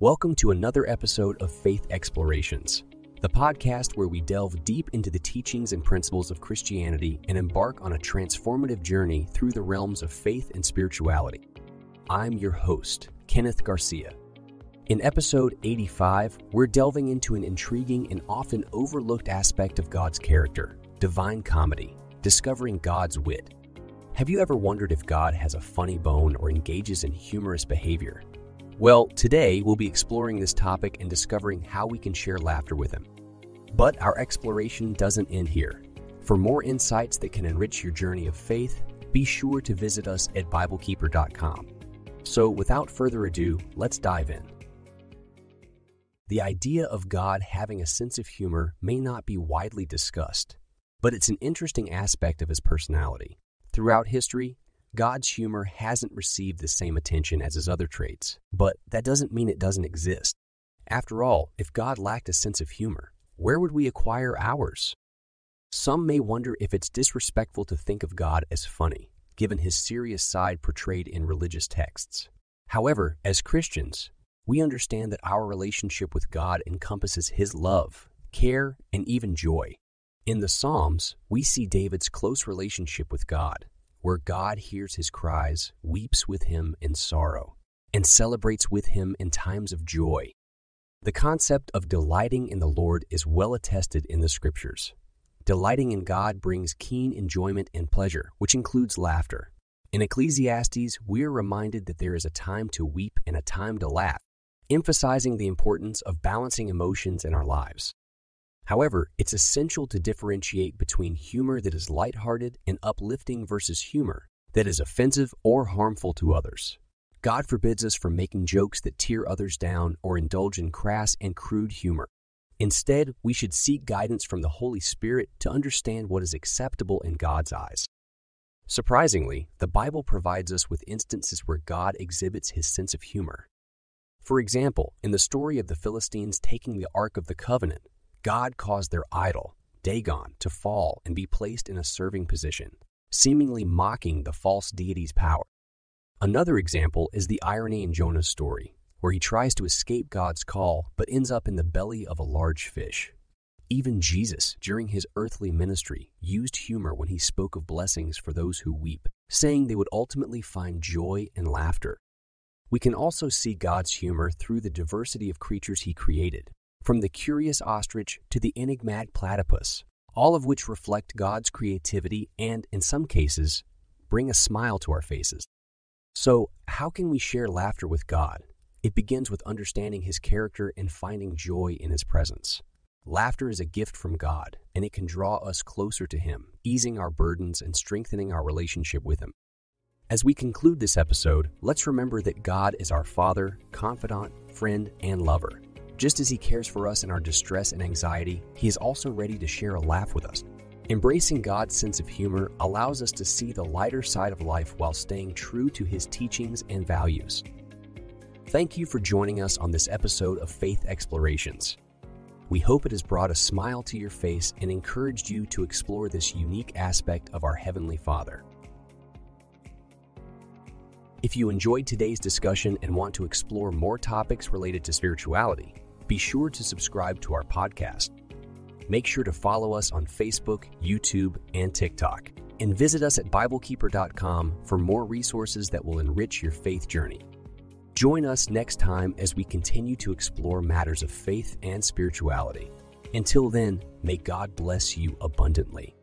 Welcome to another episode of Faith Explorations, the podcast where we delve deep into the teachings and principles of Christianity and embark on a transformative journey through the realms of faith and spirituality. I'm your host, Kenneth Garcia. In episode 85, we're delving into an intriguing and often overlooked aspect of God's character divine comedy, discovering God's wit. Have you ever wondered if God has a funny bone or engages in humorous behavior? Well, today we'll be exploring this topic and discovering how we can share laughter with Him. But our exploration doesn't end here. For more insights that can enrich your journey of faith, be sure to visit us at BibleKeeper.com. So, without further ado, let's dive in. The idea of God having a sense of humor may not be widely discussed, but it's an interesting aspect of his personality. Throughout history, God's humor hasn't received the same attention as his other traits, but that doesn't mean it doesn't exist. After all, if God lacked a sense of humor, where would we acquire ours? Some may wonder if it's disrespectful to think of God as funny, given his serious side portrayed in religious texts. However, as Christians, we understand that our relationship with God encompasses his love, care, and even joy. In the Psalms, we see David's close relationship with God, where God hears his cries, weeps with him in sorrow, and celebrates with him in times of joy. The concept of delighting in the Lord is well attested in the Scriptures. Delighting in God brings keen enjoyment and pleasure, which includes laughter. In Ecclesiastes, we are reminded that there is a time to weep and a time to laugh, emphasizing the importance of balancing emotions in our lives. However, it's essential to differentiate between humor that is lighthearted and uplifting versus humor that is offensive or harmful to others. God forbids us from making jokes that tear others down or indulge in crass and crude humor. Instead, we should seek guidance from the Holy Spirit to understand what is acceptable in God's eyes. Surprisingly, the Bible provides us with instances where God exhibits his sense of humor. For example, in the story of the Philistines taking the Ark of the Covenant, God caused their idol, Dagon, to fall and be placed in a serving position, seemingly mocking the false deity's power. Another example is the irony in Jonah's story, where he tries to escape God's call but ends up in the belly of a large fish. Even Jesus, during his earthly ministry, used humor when he spoke of blessings for those who weep, saying they would ultimately find joy and laughter. We can also see God's humor through the diversity of creatures he created, from the curious ostrich to the enigmatic platypus, all of which reflect God's creativity and, in some cases, bring a smile to our faces. So, how can we share laughter with God? It begins with understanding His character and finding joy in His presence. Laughter is a gift from God, and it can draw us closer to Him, easing our burdens and strengthening our relationship with Him. As we conclude this episode, let's remember that God is our Father, confidant, friend, and lover. Just as He cares for us in our distress and anxiety, He is also ready to share a laugh with us. Embracing God's sense of humor allows us to see the lighter side of life while staying true to His teachings and values. Thank you for joining us on this episode of Faith Explorations. We hope it has brought a smile to your face and encouraged you to explore this unique aspect of our Heavenly Father. If you enjoyed today's discussion and want to explore more topics related to spirituality, be sure to subscribe to our podcast. Make sure to follow us on Facebook, YouTube, and TikTok. And visit us at BibleKeeper.com for more resources that will enrich your faith journey. Join us next time as we continue to explore matters of faith and spirituality. Until then, may God bless you abundantly.